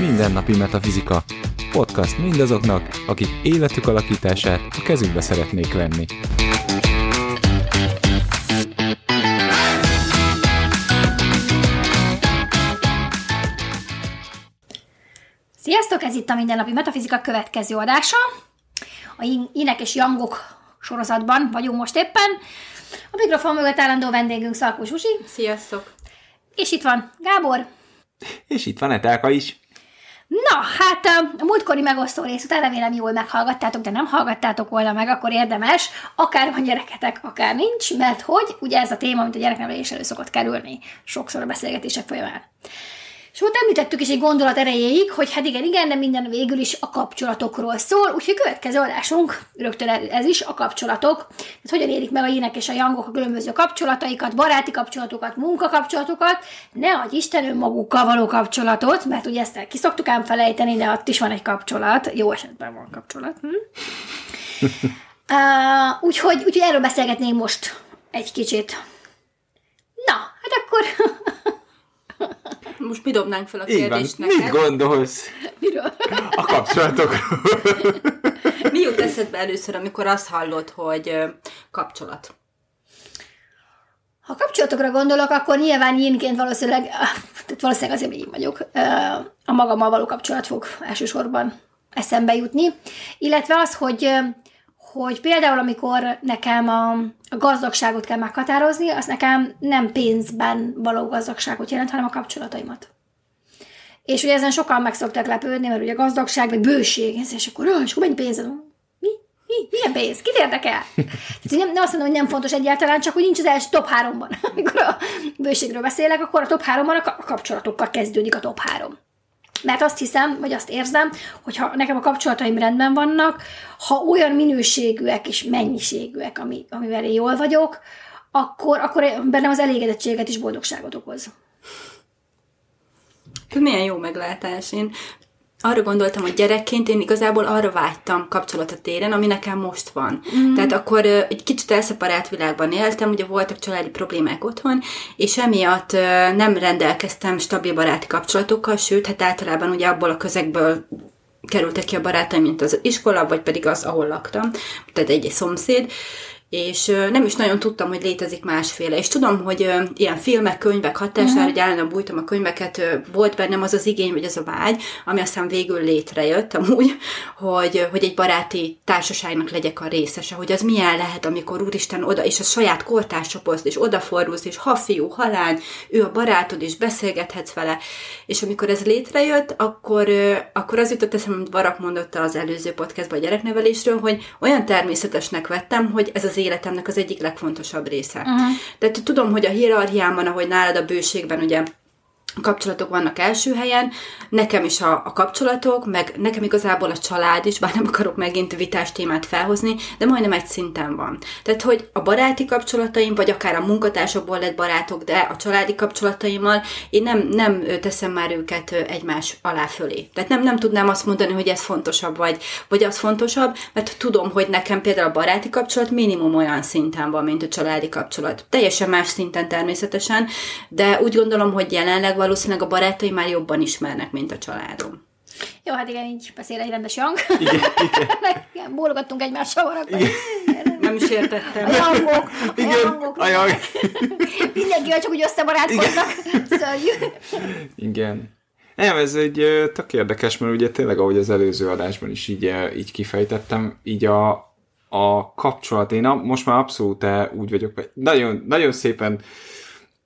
Mindennapi Metafizika. Podcast mindazoknak, akik életük alakítását a kezükbe szeretnék venni. Sziasztok, ez itt a Mindennapi Metafizika következő adása. A Inek és Jangok sorozatban vagyunk most éppen. A mikrofon mögött állandó vendégünk Szalkó Zsuzsi. Sziasztok! És itt van Gábor. És itt van Etelka is. Na, hát a múltkori megosztó rész után remélem jól meghallgattátok, de nem hallgattátok volna meg, akkor érdemes, akár van gyereketek, akár nincs, mert hogy ugye ez a téma, amit a gyereknevelés elő szokott kerülni sokszor a beszélgetések folyamán. És ott említettük is egy gondolat erejéig, hogy hát igen, igen, de minden végül is a kapcsolatokról szól, úgyhogy a következő adásunk rögtön ez is a kapcsolatok. Tehát hogyan érik meg a ének és a jangok a különböző kapcsolataikat, baráti kapcsolatokat, munkakapcsolatokat, ne adj Isten önmagukkal való kapcsolatot, mert ugye ezt ki szoktuk ám felejteni, de ott is van egy kapcsolat, jó esetben van kapcsolat. Hm? uh, úgyhogy, úgyhogy erről beszélgetnénk most egy kicsit. Na, hát akkor Most mi dobnánk fel a Így van. kérdést Mit neked? gondolsz miről? a kapcsolatokról? Mi jut eszedbe először, amikor azt hallod, hogy kapcsolat? Ha kapcsolatokra gondolok, akkor nyilván énként valószínűleg, tehát valószínűleg azért én vagyok, a magammal való kapcsolat fog elsősorban eszembe jutni. Illetve az, hogy, hogy például amikor nekem a, a gazdagságot kell meghatározni, az nekem nem pénzben való gazdagságot jelent, hanem a kapcsolataimat. És ugye ezen sokan meg szoktak lepődni, mert ugye gazdagság, vagy bőség, és akkor, és akkor mennyi pénzed van? Mi? Mi? Milyen pénz? Kit érdekel? Tehát nem, nem azt mondom, hogy nem fontos egyáltalán, csak hogy nincs az első top háromban. Amikor a bőségről beszélek, akkor a top háromban a kapcsolatokkal kezdődik a top három. Mert azt hiszem, vagy azt érzem, hogy ha nekem a kapcsolataim rendben vannak, ha olyan minőségűek és mennyiségűek, ami, amivel én jól vagyok, akkor, akkor bennem az elégedettséget és boldogságot okoz. Ez milyen jó meglátás. Én arra gondoltam, hogy gyerekként én igazából arra vágytam kapcsolatot téren, ami nekem most van. Mm. Tehát akkor ö, egy kicsit elszeparált világban éltem, ugye voltak családi problémák otthon, és emiatt ö, nem rendelkeztem stabil baráti kapcsolatokkal, sőt, hát általában ugye abból a közegből kerültek ki a barátaim, mint az iskola, vagy pedig az, ahol laktam, tehát egy, egy szomszéd, és nem is nagyon tudtam, hogy létezik másféle. És tudom, hogy ilyen filmek, könyvek hatására, uh-huh. hogy állandóan bújtam a könyveket, volt bennem az az igény, vagy az a vágy, ami aztán végül létrejött amúgy, hogy, hogy egy baráti társaságnak legyek a részese, hogy az milyen lehet, amikor úristen oda, és a saját kortárscsoporthoz, és odafordulsz, és ha fiú, ha lány, ő a barátod, és beszélgethetsz vele. És amikor ez létrejött, akkor, akkor az jutott eszembe, amit Barak mondott az előző podcastban a gyereknevelésről, hogy olyan természetesnek vettem, hogy ez az életemnek az egyik legfontosabb része. Uh-huh. Tehát tudom, hogy a hierarchiámon, ahogy nálad a bőségben ugye kapcsolatok vannak első helyen, nekem is a, a kapcsolatok, meg nekem igazából a család is, bár nem akarok megint vitás témát felhozni, de majdnem egy szinten van. Tehát, hogy a baráti kapcsolataim, vagy akár a munkatársokból lett barátok, de a családi kapcsolataimmal én nem, nem teszem már őket egymás alá fölé. Tehát nem, nem tudnám azt mondani, hogy ez fontosabb, vagy, vagy az fontosabb, mert tudom, hogy nekem például a baráti kapcsolat minimum olyan szinten van, mint a családi kapcsolat. Teljesen más szinten természetesen, de úgy gondolom, hogy jelenleg valószínűleg a barátaim már jobban ismernek, mint a családom. Jó, hát igen, így beszél egy rendes jang. Igen, igen. bólogattunk egymással maradva. Nem is értettem. A jangok, a Igen, a jang. Mindenkivel csak úgy összebarátkoznak. Szörnyű. Igen. Nem, ez egy tök érdekes, mert ugye tényleg, ahogy az előző adásban is így, így kifejtettem, így a, a kapcsolat, én a, most már abszolút úgy vagyok, hogy nagyon, nagyon szépen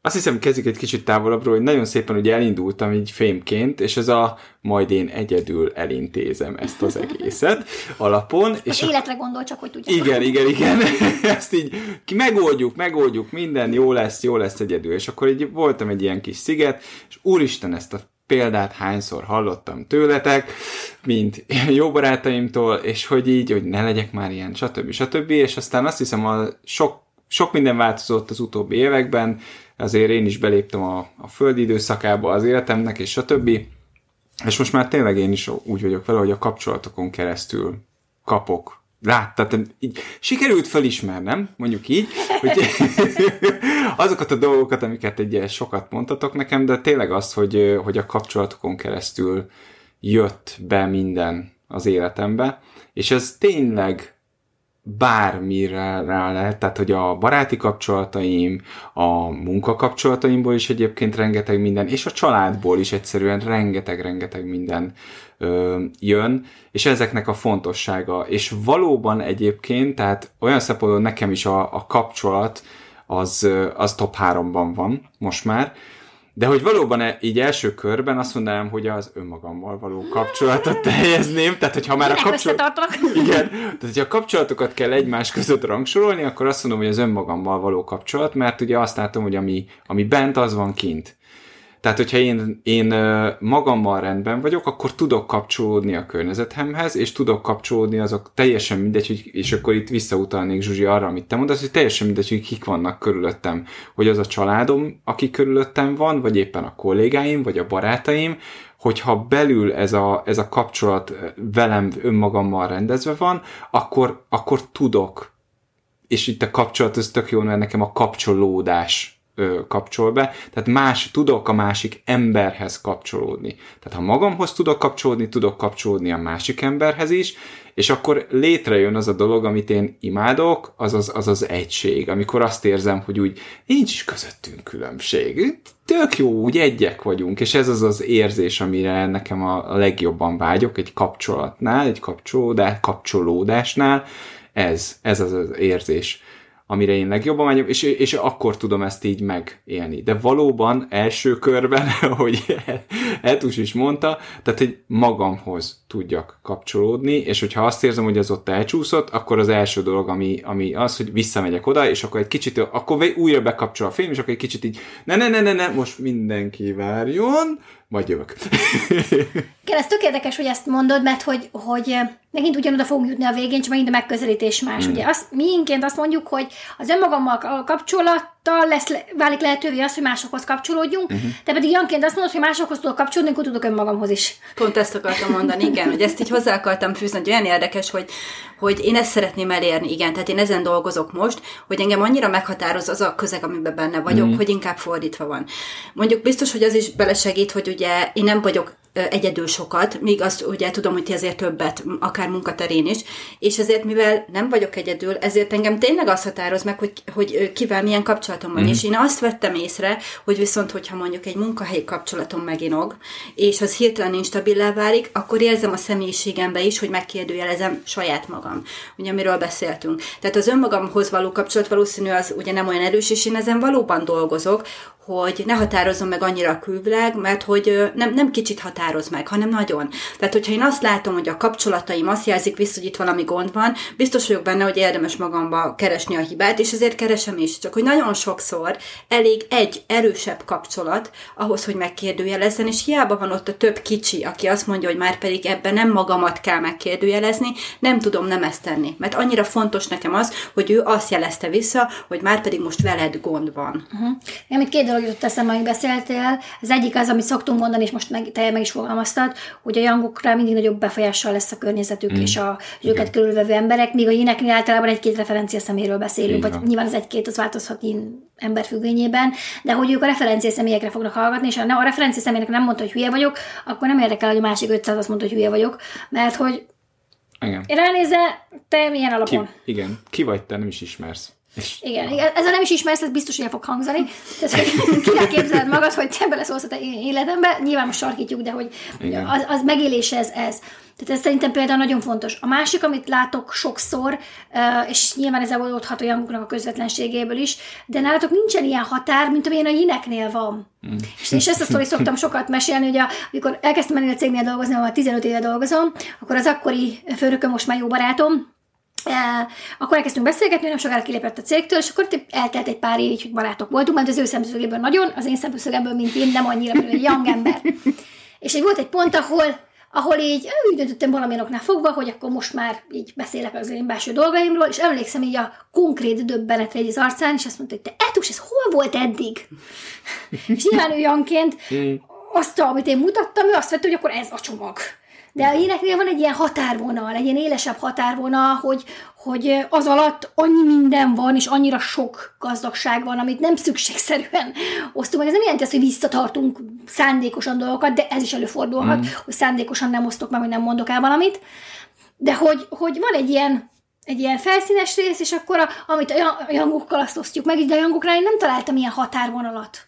azt hiszem, kezdjük egy kicsit távolabbról, hogy nagyon szépen ugye elindultam így fémként, és ez a majd én egyedül elintézem ezt az egészet alapon. Az és a- életre gondol csak, hogy tudja. igen, igen, igen. Ezt így ki megoldjuk, megoldjuk, minden jó lesz, jó lesz egyedül. És akkor így voltam egy ilyen kis sziget, és úristen ezt a példát hányszor hallottam tőletek, mint jó barátaimtól, és hogy így, hogy ne legyek már ilyen, stb. stb. És aztán azt hiszem, a sok, sok minden változott az utóbbi években, azért én is beléptem a, a földi időszakába az életemnek, és stb. És most már tényleg én is úgy vagyok vele, hogy a kapcsolatokon keresztül kapok látta, tehát így sikerült felismernem, mondjuk így, hogy azokat a dolgokat, amiket egy sokat mondtatok nekem, de tényleg az, hogy, hogy a kapcsolatokon keresztül jött be minden az életembe, és ez tényleg bármire rá lehet, tehát hogy a baráti kapcsolataim, a munkakapcsolataimból is egyébként rengeteg minden, és a családból is egyszerűen rengeteg-rengeteg minden ö, jön, és ezeknek a fontossága. És valóban egyébként, tehát olyan szempontból nekem is a, a kapcsolat az, az top 3-ban van most már, de hogy valóban így első körben azt mondanám, hogy az önmagammal való kapcsolatot teljezném, tehát hogyha már a kapcsolat... Igen, tehát hogyha a kapcsolatokat kell egymás között rangsorolni, akkor azt mondom, hogy az önmagammal való kapcsolat, mert ugye azt látom, hogy ami, ami bent, az van kint. Tehát, hogyha én, én magammal rendben vagyok, akkor tudok kapcsolódni a környezetemhez, és tudok kapcsolódni azok teljesen mindegy, hogy, és akkor itt visszautalnék Zsuzsi arra, amit te mondasz, hogy teljesen mindegy, hogy kik vannak körülöttem. Hogy az a családom, aki körülöttem van, vagy éppen a kollégáim, vagy a barátaim, hogyha belül ez a, ez a kapcsolat velem önmagammal rendezve van, akkor, akkor tudok és itt a kapcsolat, ez tök jó, mert nekem a kapcsolódás ö, kapcsol be, tehát más, tudok a másik emberhez kapcsolódni. Tehát ha magamhoz tudok kapcsolódni, tudok kapcsolódni a másik emberhez is, és akkor létrejön az a dolog, amit én imádok, az az, az, az egység, amikor azt érzem, hogy úgy nincs is közöttünk különbség. Tök jó, úgy egyek vagyunk, és ez az az érzés, amire nekem a, legjobban vágyok egy kapcsolatnál, egy kapcsolódás, kapcsolódásnál, ez, ez az az érzés amire én legjobban megyek, és, és akkor tudom ezt így megélni. De valóban első körben, ahogy Etus is mondta, tehát hogy magamhoz tudjak kapcsolódni, és hogyha azt érzem, hogy az ott elcsúszott, akkor az első dolog, ami, ami az, hogy visszamegyek oda, és akkor egy kicsit, akkor újra bekapcsol a film, és akkor egy kicsit így, ne, ne, ne, ne, ne most mindenki várjon, majd jövök. Igen, ez tök érdekes, hogy ezt mondod, mert hogy, hogy megint ugyanoda fogunk jutni a végén, csak megint a megközelítés más. Mm. Ugye azt, mi inként azt mondjuk, hogy az önmagammal a kapcsolattal lesz, válik lehetővé az, hogy másokhoz kapcsolódjunk, uh-huh. te pedig Janként azt mondod, hogy másokhoz tudok kapcsolódni, akkor tudok önmagamhoz is. Pont ezt akartam mondani, igen, hogy ezt így hozzá akartam fűzni, hogy olyan érdekes, hogy, hogy én ezt szeretném elérni, igen, tehát én ezen dolgozok most, hogy engem annyira meghatároz az a közeg, amiben benne vagyok, mm. hogy inkább fordítva van. Mondjuk biztos, hogy az is belesegít, hogy ugye én nem vagyok egyedül sokat, míg azt ugye tudom, hogy ti azért többet, akár munkaterén is, és ezért, mivel nem vagyok egyedül, ezért engem tényleg azt határoz meg, hogy, hogy kivel milyen kapcsolatom van. Mm. És én azt vettem észre, hogy viszont, hogyha mondjuk egy munkahelyi kapcsolatom meginog, és az hirtelen instabilá válik, akkor érzem a személyiségembe is, hogy megkérdőjelezem saját magam, ugye amiről beszéltünk. Tehát az önmagamhoz való kapcsolat valószínű az ugye nem olyan erős, és én ezen valóban dolgozok, hogy ne határozzon meg annyira a külvilág, mert hogy nem, nem kicsit határoz meg, hanem nagyon. Tehát, hogyha én azt látom, hogy a kapcsolataim azt jelzik vissza, hogy itt valami gond van, biztos vagyok benne, hogy érdemes magamba keresni a hibát, és ezért keresem is. Csak hogy nagyon sokszor elég egy erősebb kapcsolat ahhoz, hogy megkérdőjelezzen, és hiába van ott a több kicsi, aki azt mondja, hogy már pedig ebben nem magamat kell megkérdőjelezni, nem tudom nem ezt tenni. Mert annyira fontos nekem az, hogy ő azt jelezte vissza, hogy már pedig most veled gond van. Uh-huh. Én két dolog jutott eszembe, amit beszéltél. Az egyik az, amit szoktunk mondani, és most meg, te meg is fogalmaztad, hogy a jangokra mindig nagyobb befolyással lesz a környezetük mm. és a őket körülvevő emberek, míg a jéneknél általában egy-két referencia szeméről beszélünk, vagy nyilván az egy-két az változhat én ember függvényében, de hogy ők a referencia személyekre fognak hallgatni, és ha a referencia személynek nem mondta, hogy hülye vagyok, akkor nem érdekel, hogy a másik 500 azt mondta, hogy hülye vagyok, mert hogy igen. Ránézze, te milyen alapon? Ki, igen, ki vagy te, nem is ismersz. Igen, igen, ezzel nem is ismersz, ez biztos, hogy el fog hangzani. Tehát, hogy kire képzeled magad, hogy te beleszólsz a te életembe, nyilván most sarkítjuk, de hogy az, az megélés ez, ez. Tehát ez szerintem például nagyon fontos. A másik, amit látok sokszor, és nyilván ez evolódhat olyanoknak a közvetlenségéből is, de nálatok nincsen ilyen határ, mint amilyen a jineknél van. Mm. És, és ezt a sztori szoktam sokat mesélni, hogy a, amikor elkezdtem ennél a cégnél dolgozni, ahol 15 éve dolgozom, akkor az akkori főnököm, most már jó barátom, akkor elkezdtünk beszélgetni, nem sokára kilépett a cégtől, és akkor eltelt egy pár év, hogy barátok voltunk, mert az ő szemszögéből nagyon, az én szemszögemből, mint én, nem annyira, mint egy young ember. És egy volt egy pont, ahol ahol így úgy döntöttem valamilyen oknál fogva, hogy akkor most már így beszélek az én belső dolgaimról, és emlékszem így a konkrét döbbenetre egy az arcán, és azt mondta, hogy te Etus, ez hol volt eddig? és nyilván ő Janként mm. azt, amit én mutattam, ő azt vette, hogy akkor ez a csomag. De a éneknél van egy ilyen határvonal, egy ilyen élesebb határvonal, hogy, hogy az alatt annyi minden van, és annyira sok gazdagság van, amit nem szükségszerűen osztunk meg. Ez nem jelenti azt, hogy visszatartunk szándékosan dolgokat, de ez is előfordulhat, mm. hogy szándékosan nem osztok meg, vagy nem mondok el valamit. De hogy, hogy van egy ilyen, egy ilyen felszínes rész, és akkor, a, amit a jangokkal azt osztjuk meg, de a jangoknál én nem találtam ilyen határvonalat.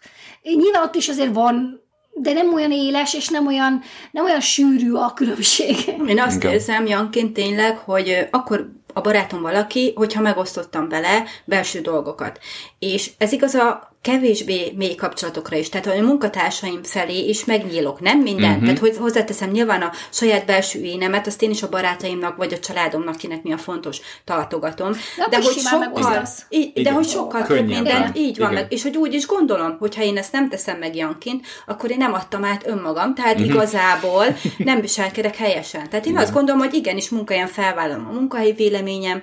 Én nyilván ott is azért van de nem olyan éles, és nem olyan, nem olyan sűrű a különbség. Én azt Igen. érzem, Janként tényleg, hogy akkor a barátom valaki, hogyha megosztottam vele belső dolgokat. És ez igaz a kevésbé mély kapcsolatokra is, tehát a munkatársaim felé is megnyílok, nem minden, uh-huh. tehát hogy hozzáteszem nyilván a saját belső énemet, azt én is a barátaimnak vagy a családomnak, kinek mi a fontos, tartogatom. De, de hogy sokkal, így, de hogy sokkal több minden, így van, meg, és hogy úgy is gondolom, hogy ha én ezt nem teszem meg Janként, akkor én nem adtam át önmagam, tehát uh-huh. igazából nem viselkedek helyesen. Tehát én igen. azt gondolom, hogy igenis munkáján felvállalom a munkahelyi véleményem,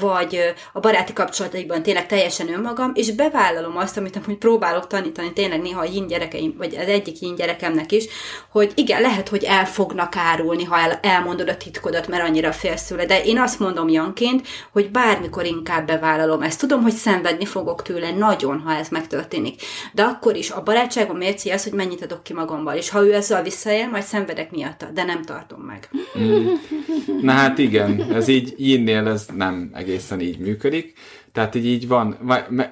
vagy a baráti kapcsolataiban tényleg teljesen önmagam, és bevállalom azt, amit hogy próbálok tanítani tényleg néha a yin gyerekeim, vagy az egyik yin gyerekemnek is, hogy igen, lehet, hogy el fognak árulni, ha el, elmondod a titkodat, mert annyira félsz tőle, de én azt mondom Janként, hogy bármikor inkább bevállalom ezt. Tudom, hogy szenvedni fogok tőle nagyon, ha ez megtörténik. De akkor is a barátságom mérci az, hogy mennyit adok ki magammal, és ha ő ezzel visszaél, majd szenvedek miatta, de nem tartom meg. Mm. Na hát igen, ez így yinnél ez nem egészen így működik. Tehát így, így van,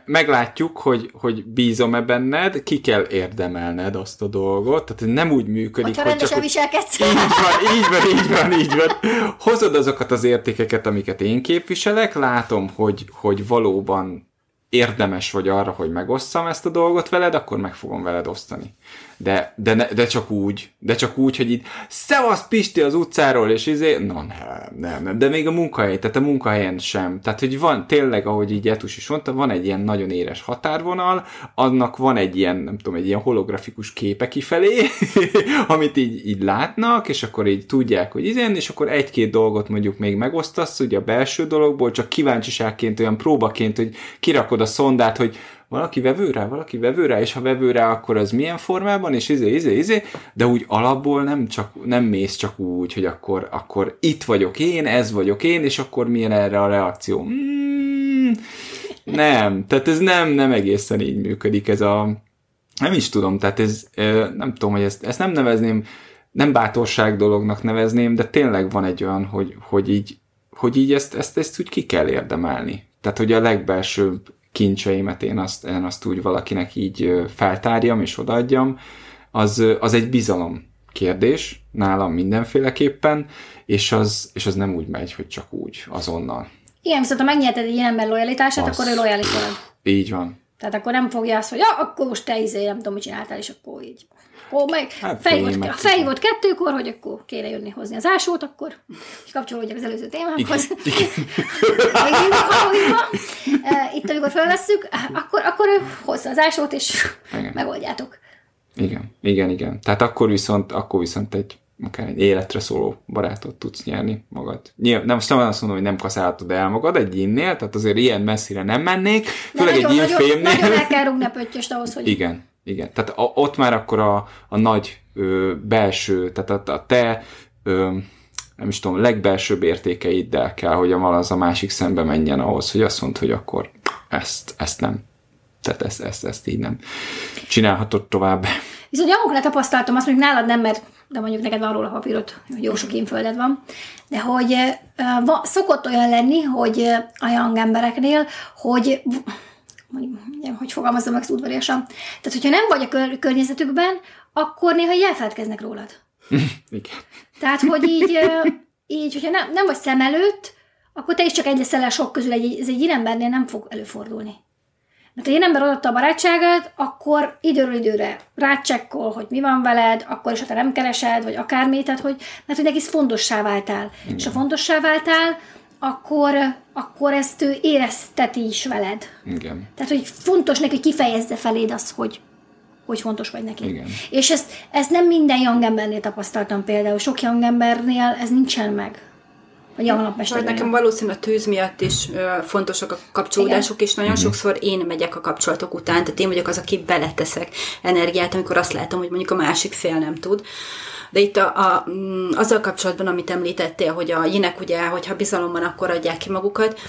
meglátjuk, hogy, hogy bízom-e benned, ki kell érdemelned azt a dolgot, tehát nem úgy működik, Hogyha hogy csak... viselkedsz. Így van, így van, így van, így van. Hozod azokat az értékeket, amiket én képviselek, látom, hogy, hogy valóban érdemes vagy arra, hogy megosszam ezt a dolgot veled, akkor meg fogom veled osztani de, de, ne, de csak úgy, de csak úgy, hogy itt szevasz Pisti az utcáról, és izé, no nem, nem, nem, de még a munkahely, tehát a munkahelyen sem. Tehát, hogy van tényleg, ahogy így Etus is mondta, van egy ilyen nagyon éres határvonal, annak van egy ilyen, nem tudom, egy ilyen holografikus képe kifelé, amit így, így látnak, és akkor így tudják, hogy izén, és akkor egy-két dolgot mondjuk még megosztasz, ugye a belső dologból, csak kíváncsiságként, olyan próbaként, hogy kirakod a szondát, hogy valaki vevő rá, valaki vevő rá, és ha vevő rá, akkor az milyen formában, és izé, izé, izé, de úgy alapból nem csak, nem mész csak úgy, hogy akkor, akkor itt vagyok én, ez vagyok én, és akkor milyen erre a reakció. Mm, nem, tehát ez nem, nem egészen így működik ez a, nem is tudom, tehát ez, nem tudom, hogy ezt, ezt nem nevezném, nem bátorság dolognak nevezném, de tényleg van egy olyan, hogy, hogy így, hogy így ezt, ezt, ezt úgy ki kell érdemelni. Tehát, hogy a legbelsőbb kincseimet én azt, én azt úgy valakinek így feltárjam és odaadjam, az, az egy bizalom kérdés nálam mindenféleképpen, és az, és az nem úgy megy, hogy csak úgy, azonnal. Igen, viszont ha megnyerted egy ilyen ember lojalitását, az... akkor ő lojális Így van. Tehát akkor nem fogja azt, hogy ja, akkor most te izé, nem tudom, mit csináltál, és akkor így. Akkor meg hát, felhívott, felhívott kettőkor, hogy akkor kéne jönni hozni az ásót, akkor kapcsolódjak az előző témához. Itt, amikor felvesszük, akkor, akkor hozza az ásót, és igen. megoldjátok. Igen, igen, igen. Tehát akkor viszont, akkor viszont egy akár egy életre szóló barátot tudsz nyerni magad. Nyilván, nem, most nem azt mondom, hogy nem kaszálhatod el magad egy innél, tehát azért ilyen messzire nem mennék, főleg egy ilyen fémnél. Nagyon el kell rúgni a pöttyöst ahhoz, hogy... Igen, igen. Tehát a, ott már akkor a, a nagy ö, belső, tehát a, a te ö, nem is tudom, legbelsőbb értékeiddel kell, hogy a az a másik szembe menjen ahhoz, hogy azt mondd, hogy akkor ezt, ezt nem. Tehát ezt, ezt, ezt így nem csinálhatod tovább. Viszont Jankoknál tapasztaltam, azt mondjuk nálad nem, mert de mondjuk neked van róla papírod, hogy jó sok infölded van, de hogy va, szokott olyan lenni, hogy a young embereknél, hogy hogy, hogy fogalmazom meg udvariasan. Tehát, hogyha nem vagy a kör- környezetükben, akkor néha elfeledkeznek rólad. Igen. Tehát, hogy így, így hogyha nem, nem vagy szem előtt, akkor te is csak egy leszel a sok közül, egy, ez egy ilyen embernél nem fog előfordulni. Mert ha én ember adott a barátságát, akkor időről időre rácsekkol, hogy mi van veled, akkor is, ha te nem keresed, vagy akármit, tehát hogy, mert hogy neki fontossá váltál. Igen. És ha fontossá váltál, akkor, akkor ezt ő érezteti is veled. Igen. Tehát, hogy fontos neki, hogy kifejezze feléd azt, hogy, hogy fontos vagy neki. Igen. És ezt, ezt nem minden young embernél tapasztaltam például. Sok young embernél ez nincsen meg. A young hát nekem valószínűleg a tűz miatt is ö, fontosak a kapcsolódások, Igen. és nagyon mm-hmm. sokszor én megyek a kapcsolatok után, tehát én vagyok az, aki beleteszek energiát, amikor azt látom, hogy mondjuk a másik fél nem tud. De itt a, a, mm, azzal kapcsolatban, amit említettél, hogy a jinek ugye, hogyha bizalom van, akkor adják ki magukat,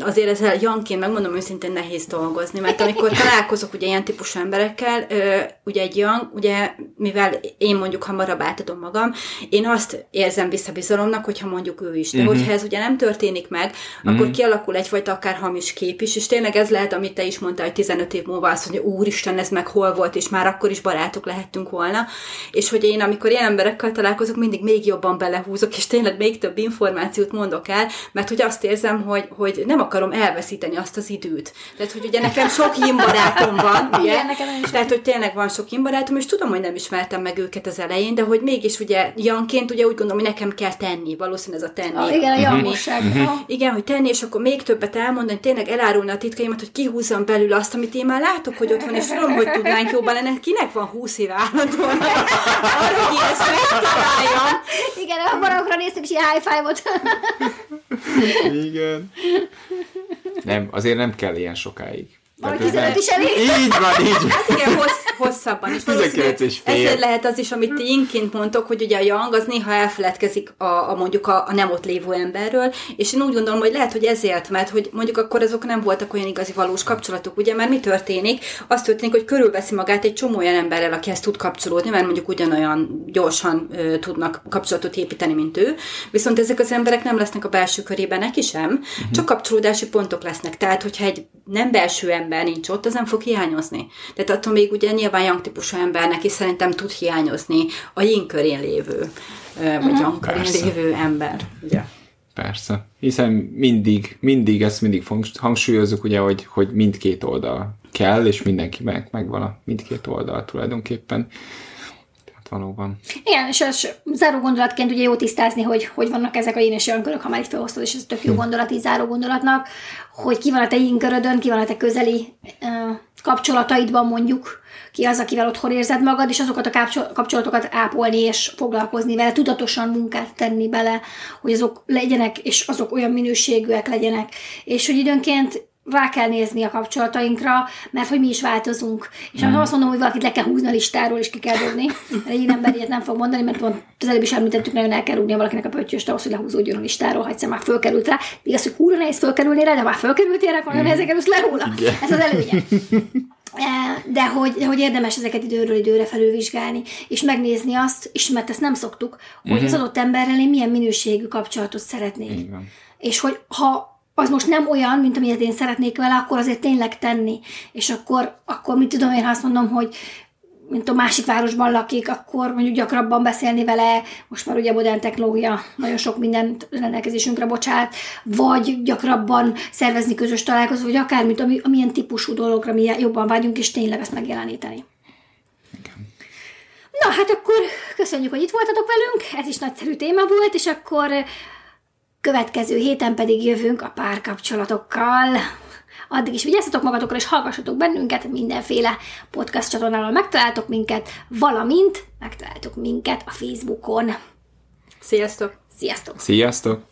azért ezzel Janként megmondom őszintén nehéz dolgozni, mert amikor találkozok ugye ilyen típusú emberekkel, ugye egy Jan, ugye mivel én mondjuk hamarabb átadom magam, én azt érzem visszabizalomnak, hogyha mondjuk ő is. De uh-huh. hogyha ez ugye nem történik meg, uh-huh. akkor kialakul egyfajta akár hamis kép is, és tényleg ez lehet, amit te is mondtál, hogy 15 év múlva azt mondja, úristen, ez meg hol volt, és már akkor is barátok lehettünk volna. És hogy én, amikor ilyen emberekkel találkozok, mindig még jobban belehúzok, és tényleg még több információt mondok el, mert hogy azt érzem, hogy, hogy hogy nem akarom elveszíteni azt az időt. Tehát, hogy ugye nekem sok barátom van, ugye? Igen, nekem is Tehát, hogy tényleg van sok barátom, és tudom, hogy nem ismertem meg őket az elején, de hogy mégis ugye Janként ugye úgy gondolom, hogy nekem kell tenni, valószínűleg ez a tenni. Ah, igen, a jangosság. Uh-huh. Igen, hogy tenni, és akkor még többet elmondani, tényleg elárulni a titkaimat, hogy kihúzzam belül azt, amit én már látok, hogy ott van, és tudom, hogy tudnánk jobban lenni. Kinek van 20 év állandóan arra, hogy ezt megtaláljam. Igen, a barokra néztük, és ilyen high five-ot. Igen. Nem, azért nem kell ilyen sokáig. Vagy 15 is elég? Így van, így van. Hát igen, hossz, hosszabban is. 19 és fél. Ezért lehet az is, amit ti inként mondtok, hogy ugye a Young az néha elfeledkezik a, a mondjuk a, a nem ott lévő emberről, és én úgy gondolom, hogy lehet, hogy ezért, mert hogy mondjuk akkor azok nem voltak olyan igazi valós kapcsolatok, ugye, mert mi történik? Az történik, hogy körülveszi magát egy csomó olyan emberrel, aki ezt tud kapcsolódni, mert mondjuk ugyanolyan gyorsan ö, tudnak kapcsolatot építeni, mint ő. Viszont ezek az emberek nem lesznek a belső körében neki sem, uh-huh. csak kapcsolódási pontok lesznek. Tehát, hogyha egy nem belső ember nincs ott, az nem fog hiányozni. Tehát attól még ugye nyilván yang típusú embernek is szerintem tud hiányozni a yin körén lévő, vagy uh-huh. yang körén lévő ember. Ugye? Persze. Hiszen mindig, mindig ezt mindig hangsúlyozzuk, ugye, hogy, hogy mindkét oldal kell, és mindenki meg, megvan a mindkét oldal tulajdonképpen. Tehát valóban. Igen, és az záró gondolatként ugye jó tisztázni, hogy hogy vannak ezek a én és olyan ha már itt felhoztad, és ez tök jó hm. gondolat így záró gondolatnak, hogy ki van a te inkörödön, ki van a te közeli uh, kapcsolataidban mondjuk, ki az, akivel otthon érzed magad, és azokat a kapcsolatokat ápolni és foglalkozni vele, tudatosan munkát tenni bele, hogy azok legyenek, és azok olyan minőségűek legyenek, és hogy időnként rá kell nézni a kapcsolatainkra, mert hogy mi is változunk. És mm. azt mondom, hogy valakit le kell húzni a listáról, és ki kell dobni. Egy ember ilyet nem fog mondani, mert pont az előbb is említettük, nagyon el kell rúgni valakinek a pöttyöst ahhoz, hogy lehúzódjon a listáról, ha egyszer már fölkerült rá. Igaz, hogy kúra nehéz fölkerülni rá, de már fölkerültél rá, akkor nagyon nehezen kerülsz le róla. Ez az előnye. E, de hogy, hogy érdemes ezeket időről időre felülvizsgálni, és megnézni azt, és mert ezt nem szoktuk, hogy mm-hmm. az adott emberrel én milyen minőségű kapcsolatot szeretnék. Igen. És hogy ha az most nem olyan, mint amilyet én szeretnék vele, akkor azért tényleg tenni. És akkor, akkor mit tudom én, ha azt mondom, hogy mint a másik városban lakik, akkor mondjuk gyakrabban beszélni vele, most már ugye modern technológia nagyon sok mindent rendelkezésünkre bocsát, vagy gyakrabban szervezni közös találkozó, vagy akármit, ami, amilyen típusú dologra mi jobban vágyunk, és tényleg ezt megjeleníteni. Na, hát akkor köszönjük, hogy itt voltatok velünk, ez is nagyszerű téma volt, és akkor következő héten pedig jövünk a párkapcsolatokkal. Addig is vigyázzatok magatokra, és hallgassatok bennünket, mindenféle podcast csatornával megtaláltok minket, valamint megtaláltok minket a Facebookon. Sziasztok! Sziasztok! Sziasztok!